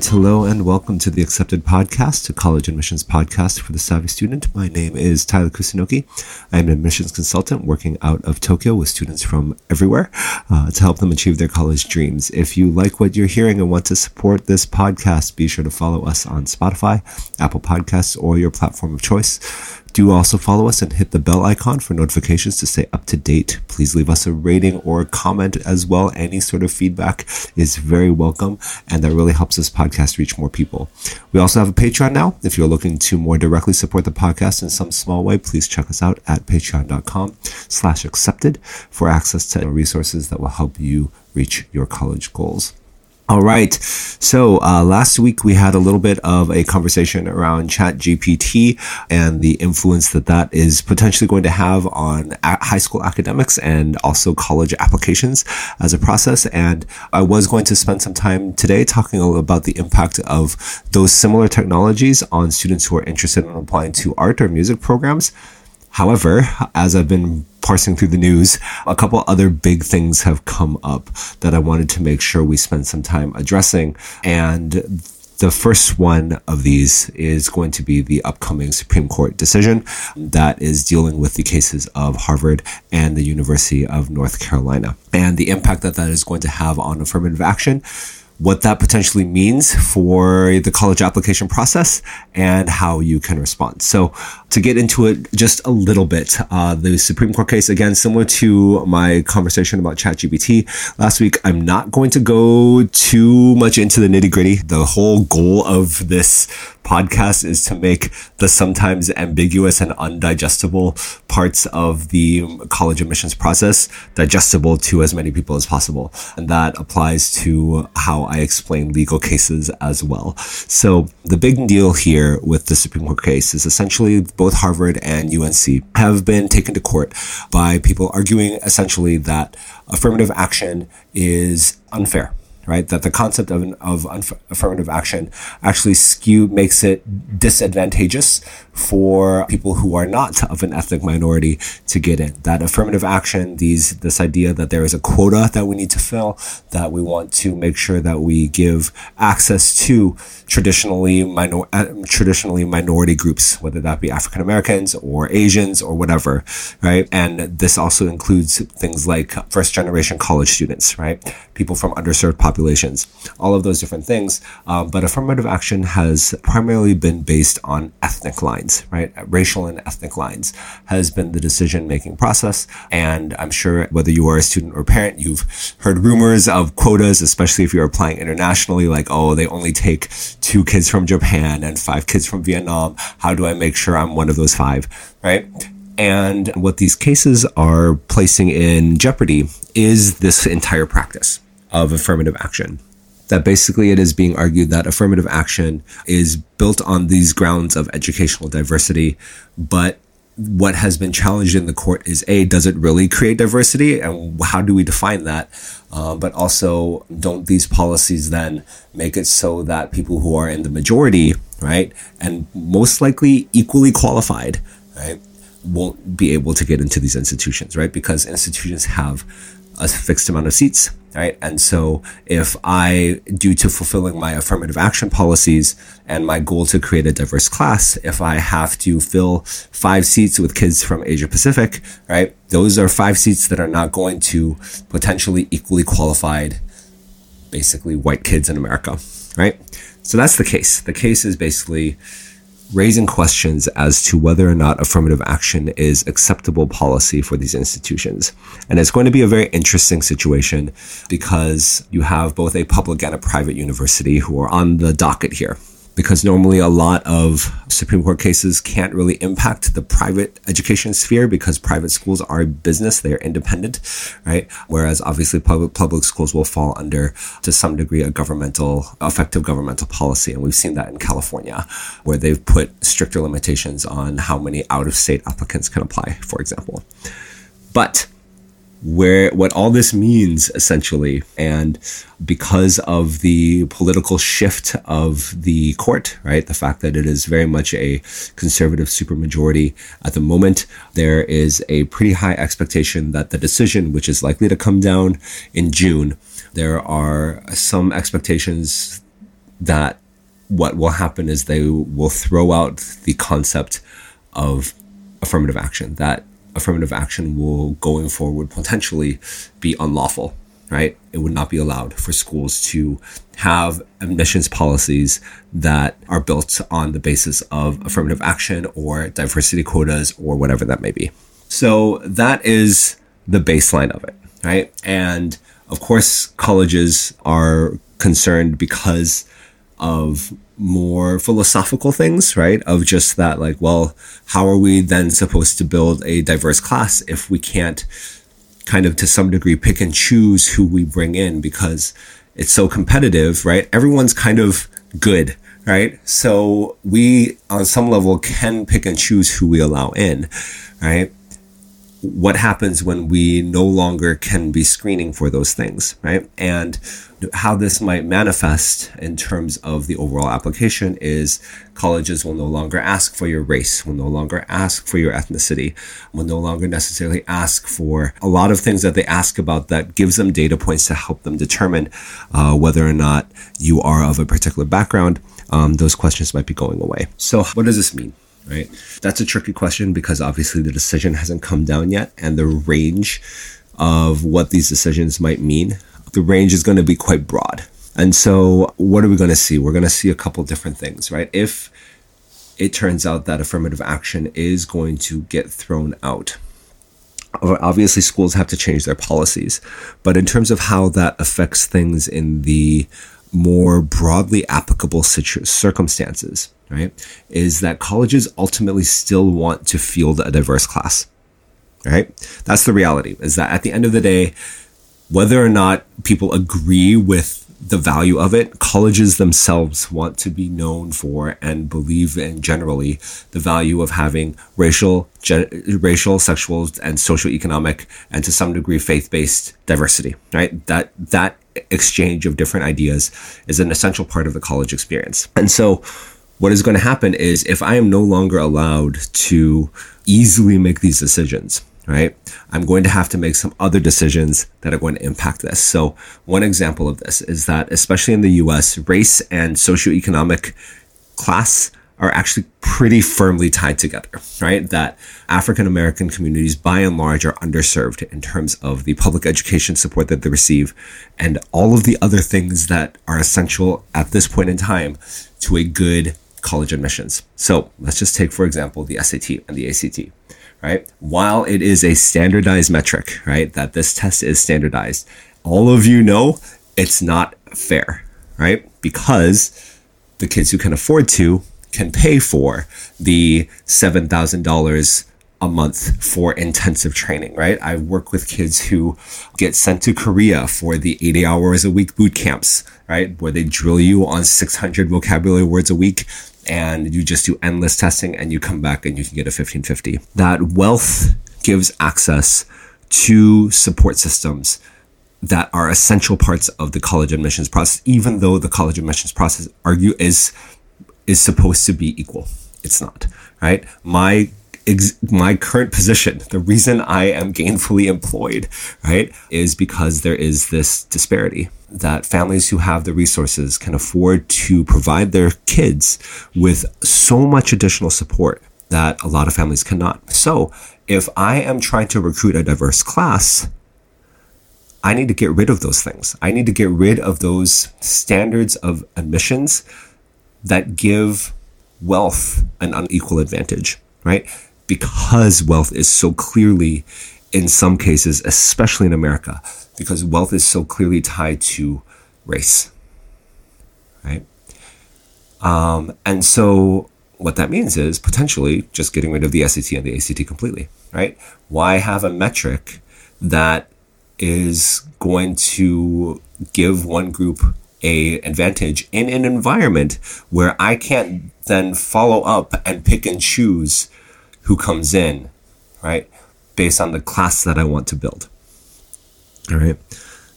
right, hello and welcome to the Accepted Podcast, a college admissions podcast for the savvy student. My name is Tyler Kusunoki. I am an admissions consultant working out of Tokyo with students from everywhere uh, to help them achieve their college dreams. If you like what you're hearing and want to support this podcast, be sure to follow us on Spotify, Apple Podcasts, or your platform of choice. Do also follow us and hit the bell icon for notifications to stay up to date. Please leave us a rating or a comment as well. Any sort of feedback is very welcome and that really helps this podcast reach more people. We also have a Patreon now. If you're looking to more directly support the podcast in some small way, please check us out at patreon.com slash accepted for access to resources that will help you reach your college goals. All right. So uh, last week we had a little bit of a conversation around Chat GPT and the influence that that is potentially going to have on high school academics and also college applications as a process. And I was going to spend some time today talking a about the impact of those similar technologies on students who are interested in applying to art or music programs. However, as I've been parsing through the news, a couple other big things have come up that I wanted to make sure we spend some time addressing. And the first one of these is going to be the upcoming Supreme Court decision that is dealing with the cases of Harvard and the University of North Carolina and the impact that that is going to have on affirmative action what that potentially means for the college application process and how you can respond. So to get into it just a little bit, uh, the Supreme Court case, again, similar to my conversation about ChatGPT last week, I'm not going to go too much into the nitty gritty. The whole goal of this podcast is to make the sometimes ambiguous and undigestible parts of the college admissions process digestible to as many people as possible. And that applies to how I explain legal cases as well. So the big deal here with the Supreme Court case is essentially both Harvard and UNC have been taken to court by people arguing essentially that affirmative action is unfair right? That the concept of, of affirmative action actually skew makes it disadvantageous for people who are not of an ethnic minority to get in. That affirmative action, these this idea that there is a quota that we need to fill, that we want to make sure that we give access to traditionally minor uh, traditionally minority groups, whether that be African Americans or Asians or whatever, right? And this also includes things like first generation college students, right? People from underserved populations, all of those different things. Um, but affirmative action has primarily been based on ethnic lines, right? Racial and ethnic lines has been the decision making process. And I'm sure whether you are a student or parent, you've heard rumors of quotas, especially if you're applying internationally, like, oh, they only take two kids from Japan and five kids from Vietnam. How do I make sure I'm one of those five, right? And what these cases are placing in jeopardy is this entire practice of affirmative action. That basically it is being argued that affirmative action is built on these grounds of educational diversity, but what has been challenged in the court is a does it really create diversity and how do we define that? Uh, but also don't these policies then make it so that people who are in the majority right and most likely equally qualified right won't be able to get into these institutions right? Because institutions have a fixed amount of seats, right? And so if I, due to fulfilling my affirmative action policies and my goal to create a diverse class, if I have to fill five seats with kids from Asia Pacific, right? Those are five seats that are not going to potentially equally qualified, basically white kids in America, right? So that's the case. The case is basically, raising questions as to whether or not affirmative action is acceptable policy for these institutions. And it's going to be a very interesting situation because you have both a public and a private university who are on the docket here because normally a lot of Supreme Court cases can't really impact the private education sphere because private schools are a business, they are independent, right? Whereas obviously public, public schools will fall under, to some degree, a governmental, effective governmental policy. And we've seen that in California, where they've put stricter limitations on how many out of state applicants can apply, for example. But where what all this means essentially. And because of the political shift of the court right the fact that it is very much a conservative supermajority at the moment there is a pretty high expectation that the decision which is likely to come down in June there are some expectations that what will happen is they will throw out the concept of affirmative action, that affirmative action will going forward potentially be unlawful, right? It would not be allowed for schools to have admissions policies that are built on the basis of affirmative action or diversity quotas or whatever that may be. So that is the baseline of it, right? And of course, colleges are concerned because of more philosophical things, right? Of just that, like, well, how are we then supposed to build a diverse class if we can't kind of to some degree pick and choose who we bring in because it's so competitive, right? Everyone's kind of good, right? So we, on some level, can pick and choose who we allow in, right? What happens when we no longer can be screening for those things, right? And how this might manifest in terms of the overall application is colleges will no longer ask for your race, will no longer ask for your ethnicity, will no longer necessarily ask for a lot of things that they ask about that gives them data points to help them determine uh, whether or not you are of a particular background. Um, those questions might be going away. So, what does this mean? Right? That's a tricky question because obviously the decision hasn't come down yet and the range of what these decisions might mean, the range is going to be quite broad. And so what are we going to see? We're going to see a couple different things, right? If it turns out that affirmative action is going to get thrown out, obviously schools have to change their policies but in terms of how that affects things in the more broadly applicable situ- circumstances, right, is that colleges ultimately still want to field a diverse class, right? That's the reality, is that at the end of the day, whether or not people agree with the value of it, colleges themselves want to be known for and believe in generally the value of having racial, gen- racial, sexual, and social economic, and to some degree faith-based diversity. Right? That that exchange of different ideas is an essential part of the college experience. And so, what is going to happen is if I am no longer allowed to easily make these decisions, right? I'm going to have to make some other decisions that are going to impact this. So one example of this is that, especially in the US, race and socioeconomic class are actually pretty firmly tied together, right? That African American communities by and large are underserved in terms of the public education support that they receive and all of the other things that are essential at this point in time to a good college admissions. So let's just take, for example, the SAT and the ACT right? While it is a standardized metric, right, that this test is standardized, all of you know it's not fair, right? Because the kids who can afford to can pay for the $7,000 a month for intensive training, right? I work with kids who get sent to Korea for the 80 hours a week boot camps, right? Where they drill you on 600 vocabulary words a week and you just do endless testing and you come back and you can get a 1550. That wealth gives access to support systems that are essential parts of the college admissions process, even though the college admissions process argue is is supposed to be equal. It's not, right? My ex- my current position, the reason I am gainfully employed, right, is because there is this disparity that families who have the resources can afford to provide their kids with so much additional support that a lot of families cannot. So, if I am trying to recruit a diverse class, I need to get rid of those things. I need to get rid of those standards of admissions that give wealth an unequal advantage, right? Because wealth is so clearly, in some cases, especially in America, because wealth is so clearly tied to race, right? Um, and so what that means is potentially just getting rid of the SAT and the ACT completely, right? Why have a metric that is going to give one group a advantage in an environment where I can't then follow up and pick and choose who comes in, right? Based on the class that I want to build. All right.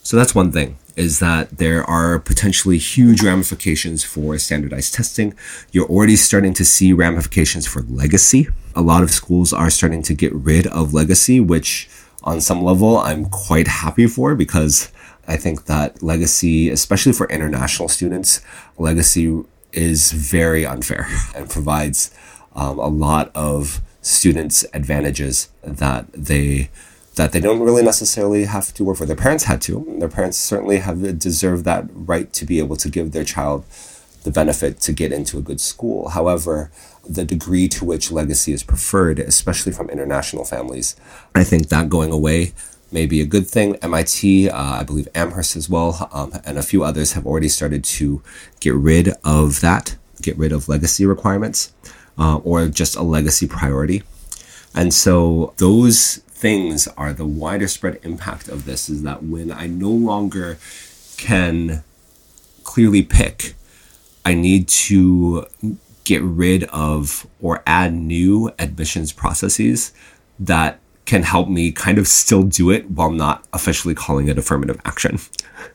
So that's one thing is that there are potentially huge ramifications for standardized testing. You're already starting to see ramifications for legacy. A lot of schools are starting to get rid of legacy, which on some level I'm quite happy for because I think that legacy, especially for international students, legacy is very unfair and provides um, a lot of students advantages that they that they don't really necessarily have to work for. Their parents had to. Their parents certainly have deserved that right to be able to give their child the benefit to get into a good school. However, the degree to which legacy is preferred, especially from international families, I think that going away may be a good thing. MIT, uh, I believe Amherst as well, um, and a few others have already started to get rid of that, get rid of legacy requirements, uh, or just a legacy priority. And so those things are the wider spread impact of this is that when I no longer can clearly pick, I need to get rid of or add new admissions processes that can help me kind of still do it while not officially calling it affirmative action.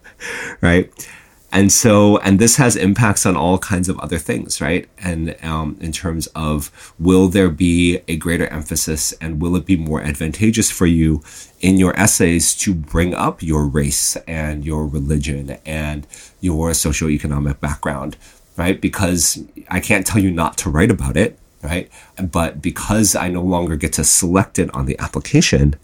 right. And so, and this has impacts on all kinds of other things, right? And um, in terms of will there be a greater emphasis and will it be more advantageous for you in your essays to bring up your race and your religion and your socioeconomic background, right? Because I can't tell you not to write about it, right? But because I no longer get to select it on the application,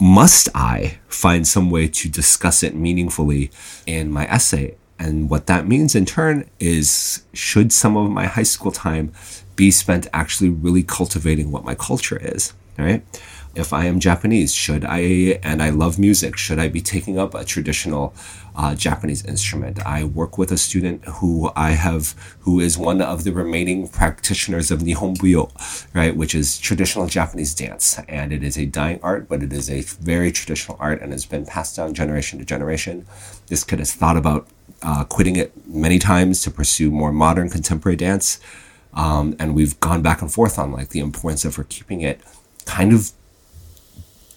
must I find some way to discuss it meaningfully in my essay? And what that means in turn is should some of my high school time be spent actually really cultivating what my culture is, right? If I am Japanese, should I, and I love music, should I be taking up a traditional uh, Japanese instrument? I work with a student who I have, who is one of the remaining practitioners of Nihonbuyo, right, which is traditional Japanese dance. And it is a dying art, but it is a very traditional art and has been passed down generation to generation. This kid has thought about uh, quitting it many times to pursue more modern contemporary dance. Um, and we've gone back and forth on like the importance of her keeping it kind of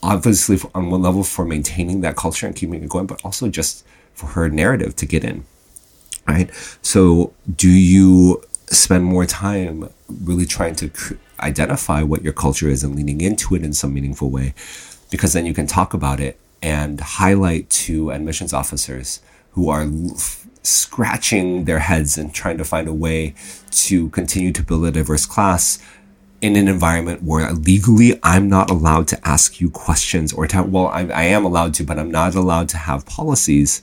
obviously on one level for maintaining that culture and keeping it going, but also just for her narrative to get in. Right. So, do you spend more time really trying to cr- identify what your culture is and leaning into it in some meaningful way? Because then you can talk about it and highlight to admissions officers who are scratching their heads and trying to find a way to continue to build a diverse class in an environment where legally I'm not allowed to ask you questions or to, well, I, I am allowed to, but I'm not allowed to have policies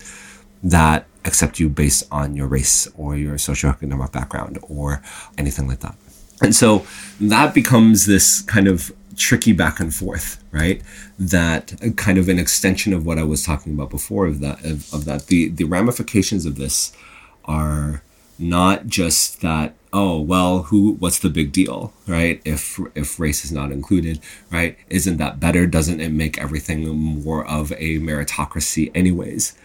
that accept you based on your race or your socioeconomic background or anything like that. And so that becomes this kind of tricky back and forth, right? That kind of an extension of what I was talking about before of that of, of that the the ramifications of this are not just that oh well who what's the big deal right? If if race is not included right? Isn't that better? Doesn't it make everything more of a meritocracy anyways?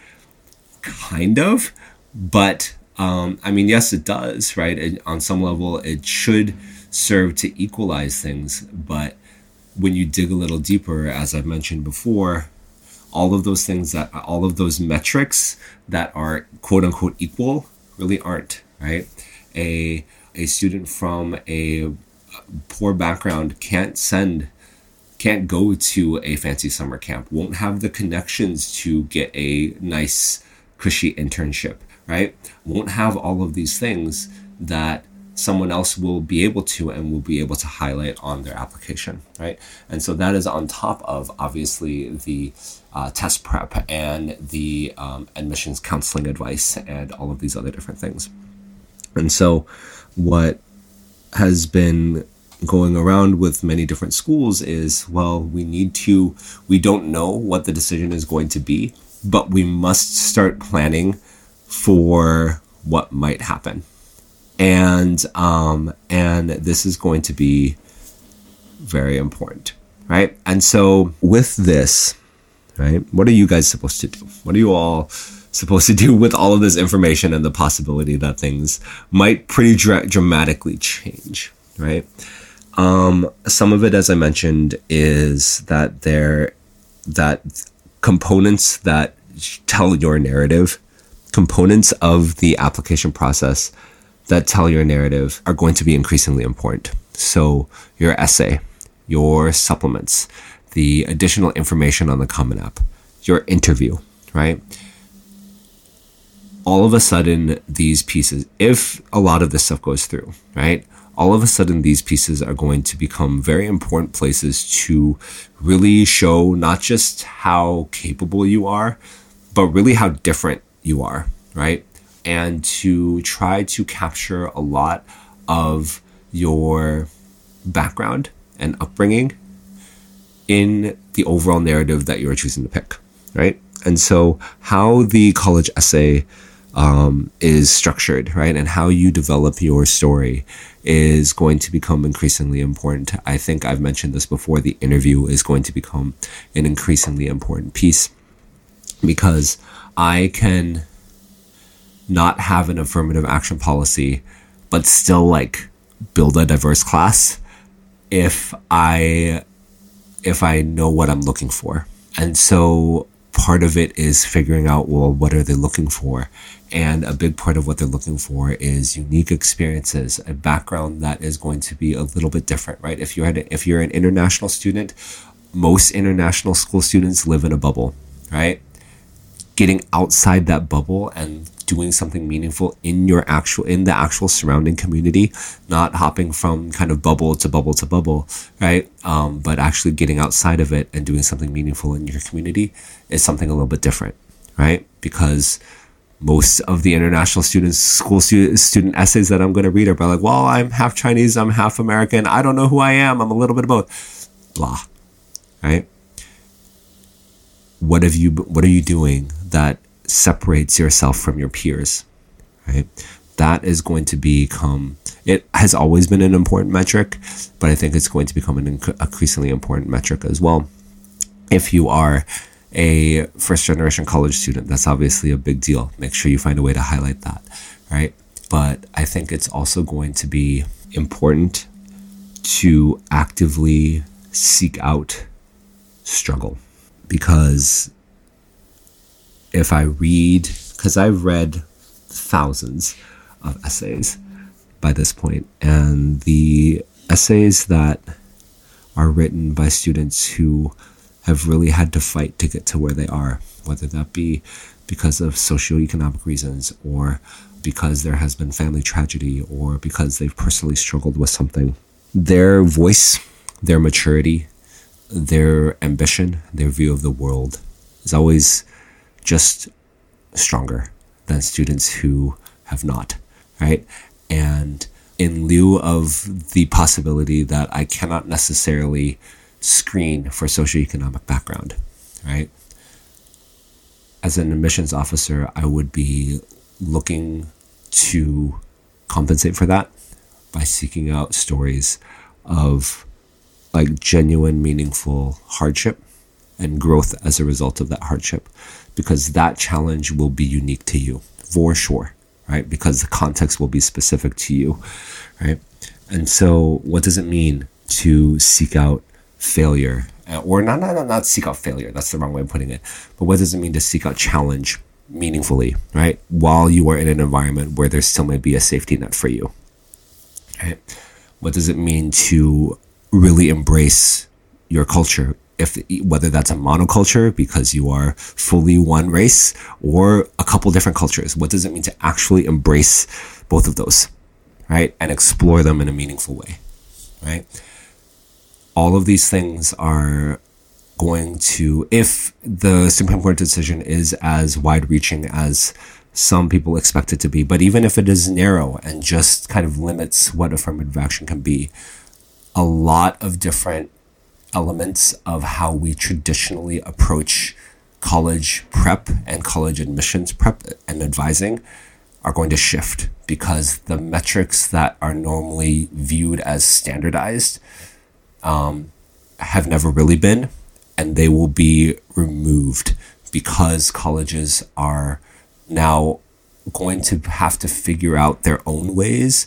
Kind of but um, i mean yes it does right? It, on some level it should serve to equalize things but when you dig a little deeper as i've mentioned before all of those things that all of those metrics that are quote unquote equal really aren't right? A a student from a poor background can't send can't go to a fancy summer camp won't have the connections to get a nice cushy internship right? Won't have all of these things that someone else will be able to and will be able to highlight on their application right? And so that is on top of obviously the uh, test prep and the um, admissions counseling advice and all of these other different things and so what has been going around with many different schools is well, we need to, we don't know what the decision is going to be, but we must start planning for what might happen. And, um, and this is going to be very important, right? And so with this, right, what are you guys supposed to do? What are you all supposed to do with all of this information and the possibility that things might pretty dra- dramatically change, right? Um, some of it, as I mentioned, is that there that components that tell your narrative, components of the application process that tell your narrative are going to be increasingly important. So your essay, your supplements, the additional information on the Common App, your interview, right? All of a sudden these pieces, if a lot of this stuff goes through, right? All of a sudden these pieces are going to become very important places to really show not just how capable you are, but really how different you are, right? And to try to capture a lot of your background and upbringing in the overall narrative that you're choosing to pick, right? And so, how the college essay um, is structured, right, and how you develop your story is going to become increasingly important. I think I've mentioned this before. The interview is going to become an increasingly important piece because I can not have an affirmative action policy, but still like build a diverse class if I if I know what I'm looking for. And so part of it is figuring out well what are they looking for? And a big part of what they're looking for is unique experiences a background that is going to be a little bit different right? If you're if you're an international student most international school students live in a bubble right? Getting outside that bubble and doing something meaningful in your actual in the actual surrounding community not hopping from kind of bubble to bubble to bubble right? Um, but actually getting outside of it and doing something meaningful in your community is something a little bit different right? Because most of the international students school student, student essays that i'm going to read are about like well i'm half chinese i'm half american i don't know who i am i'm a little bit of both. Blah right? What have you what are you doing that separates yourself from your peers, right? That is going to become, it has always been an important metric, but I think it's going to become an increasingly important metric as well. If you are a first generation college student, that's obviously a big deal. Make sure you find a way to highlight that, right? But I think it's also going to be important to actively seek out struggle because if I read, because I've read thousands of essays by this point, and the essays that are written by students who have really had to fight to get to where they are, whether that be because of socioeconomic reasons or because there has been family tragedy or because they've personally struggled with something. Their voice, their maturity, their ambition, their view of the world is always just stronger than students who have not, right? And in lieu of the possibility that I cannot necessarily screen for socioeconomic background, right? As an admissions officer, I would be looking to compensate for that by seeking out stories of like genuine, meaningful hardship and growth as a result of that hardship because that challenge will be unique to you for sure, right? Because the context will be specific to you, right? And so, what does it mean to seek out failure? Uh, or not, not, not seek out failure, that's the wrong way of putting it. But what does it mean to seek out challenge meaningfully, right? While you are in an environment where there still may be a safety net for you, right? What does it mean to really embrace your culture if whether that's a monoculture because you are fully one race or a couple different cultures. What does it mean to actually embrace both of those right and explore them in a meaningful way right? All of these things are going to if the supreme court decision is as wide reaching as some people expect it to be but even if it is narrow and just kind of limits what affirmative action can be a lot of different elements of how we traditionally approach college prep and college admissions prep and advising are going to shift because the metrics that are normally viewed as standardized um, have never really been, and they will be removed because colleges are now going to have to figure out their own ways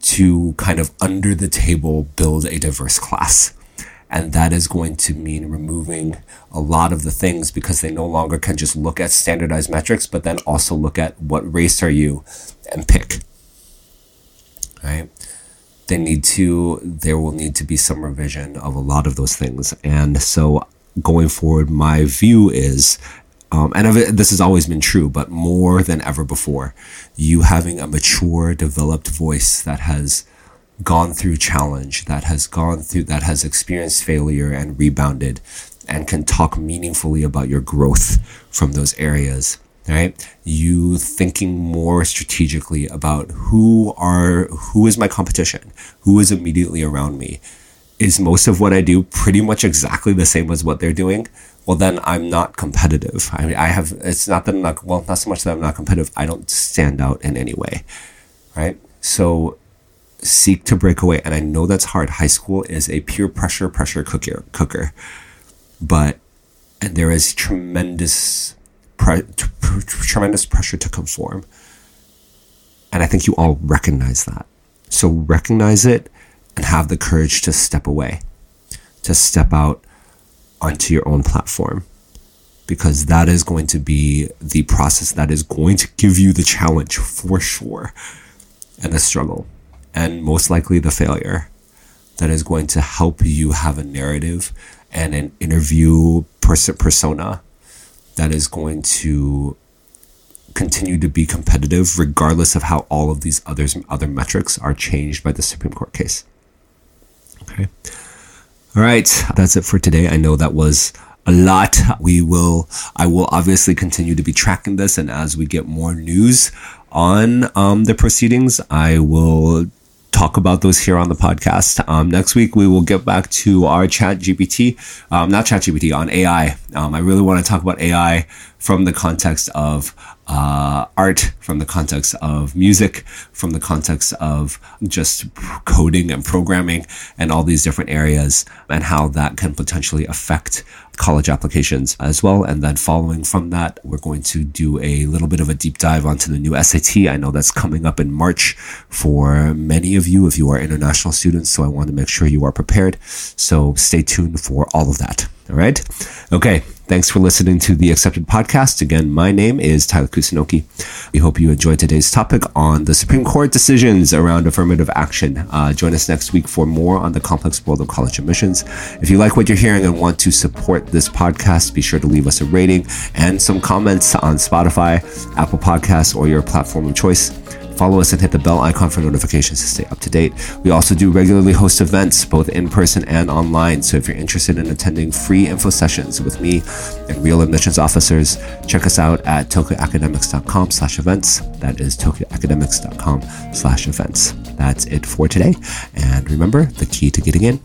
to kind of under the table build a diverse class. And that is going to mean removing a lot of the things because they no longer can just look at standardized metrics, but then also look at what race are you and pick. Right? They need to, there will need to be some revision of a lot of those things. And so going forward, my view is um, and this has always been true, but more than ever before, you having a mature, developed voice that has gone through challenge, that has gone through, that has experienced failure and rebounded, and can talk meaningfully about your growth from those areas right? You thinking more strategically about who are who is my competition? Who is immediately around me? Is most of what i do pretty much exactly the same as what they're doing? Well then i'm not competitive. I mean i have it's not that i'm not well not so much that i'm not competitive. I don't stand out in any way right? So seek to break away and i know that's hard high school is a peer pressure pressure cooker cooker but and there is tremendous pre- tremendous pressure to conform. And I think you all recognize that. So recognize it and have the courage to step away, to step out onto your own platform, because that is going to be the process that is going to give you the challenge for sure and the struggle and most likely the failure that is going to help you have a narrative and an interview pers- persona that is going to continue to be competitive regardless of how all of these others other metrics are changed by the Supreme Court case. Okay. All right, that's it for today. I know that was a lot. We will I will obviously continue to be tracking this and as we get more news on um, the proceedings, I will talk about those here on the podcast. Um, next week, we will get back to our chat GPT, um, not chat GPT, on AI. Um, I really want to talk about AI from the context of uh, art, from the context of music, from the context of just coding and programming and all these different areas and how that can potentially affect college applications as well. And then following from that, we're going to do a little bit of a deep dive onto the new SAT. I know that's coming up in March for many of you if you are international students. So I want to make sure you are prepared. So stay tuned for all of that. All right. Okay. Thanks for listening to the Accepted Podcast. Again, my name is Tyler Kusunoki. We hope you enjoyed today's topic on the Supreme Court decisions around affirmative action. Uh, join us next week for more on the complex world of college admissions. If you like what you're hearing and want to support this podcast, be sure to leave us a rating and some comments on Spotify, Apple Podcasts, or your platform of choice. Follow us and hit the bell icon for notifications to stay up to date. We also do regularly host events, both in person and online. So if you're interested in attending free info sessions with me and real admissions officers, check us out at tokyoacademics.com slash events. That is tokyoacademics.com slash events. That's it for today. And remember, the key to getting in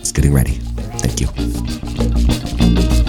is getting ready. Thank you.